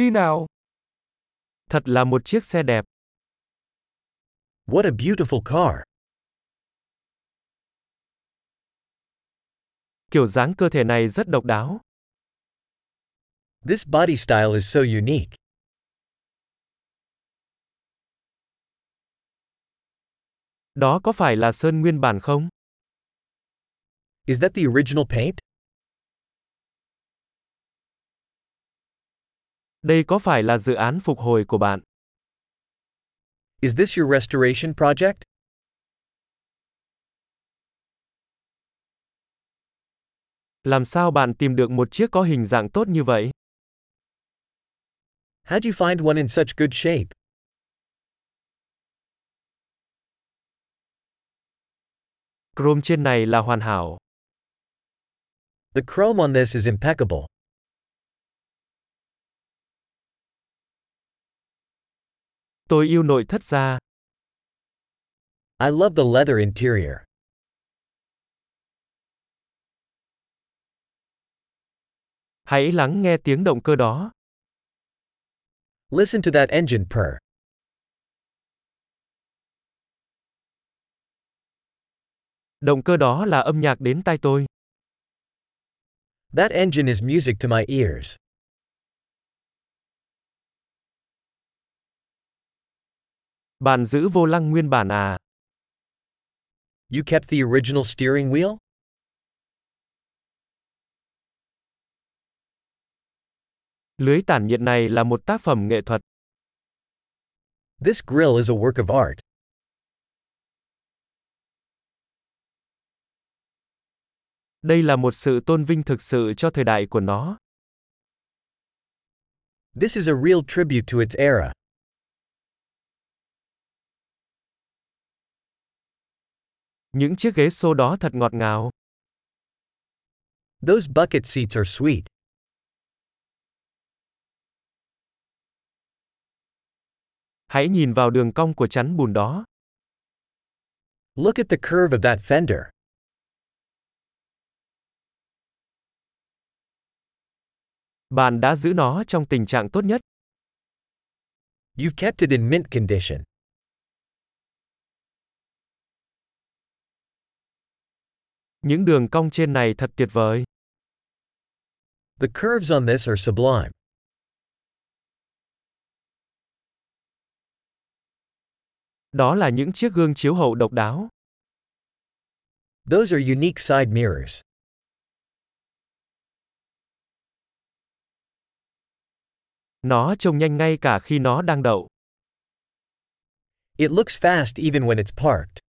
đi nào. Thật là một chiếc xe đẹp. What a beautiful car. Kiểu dáng cơ thể này rất độc đáo. This body style is so unique. Đó có phải là sơn nguyên bản không? Is that the original paint? Đây có phải là dự án phục hồi của bạn? Is this your restoration project? Làm sao bạn tìm được một chiếc có hình dạng tốt như vậy? How'd you find one in such good shape? Chrome trên này là hoàn hảo. The chrome on this is impeccable. Tôi yêu nội thất da. I love the leather interior. Hãy lắng nghe tiếng động cơ đó. Listen to that engine purr. Động cơ đó là âm nhạc đến tai tôi. That engine is music to my ears. Bạn giữ vô lăng nguyên bản à? You kept the original steering wheel? Lưới tản nhiệt này là một tác phẩm nghệ thuật. This grill is a work of art. Đây là một sự tôn vinh thực sự cho thời đại của nó. This is a real tribute to its era. Những chiếc ghế xô đó thật ngọt ngào. Those bucket seats are sweet. Hãy nhìn vào đường cong của chắn bùn đó. Look at the curve of that fender. Bạn đã giữ nó trong tình trạng tốt nhất. You've kept it in mint condition. Những đường cong trên này thật tuyệt vời. The curves on this are sublime. Đó là những chiếc gương chiếu hậu độc đáo. Those are unique side mirrors. Nó trông nhanh ngay cả khi nó đang đậu. It looks fast even when it's parked.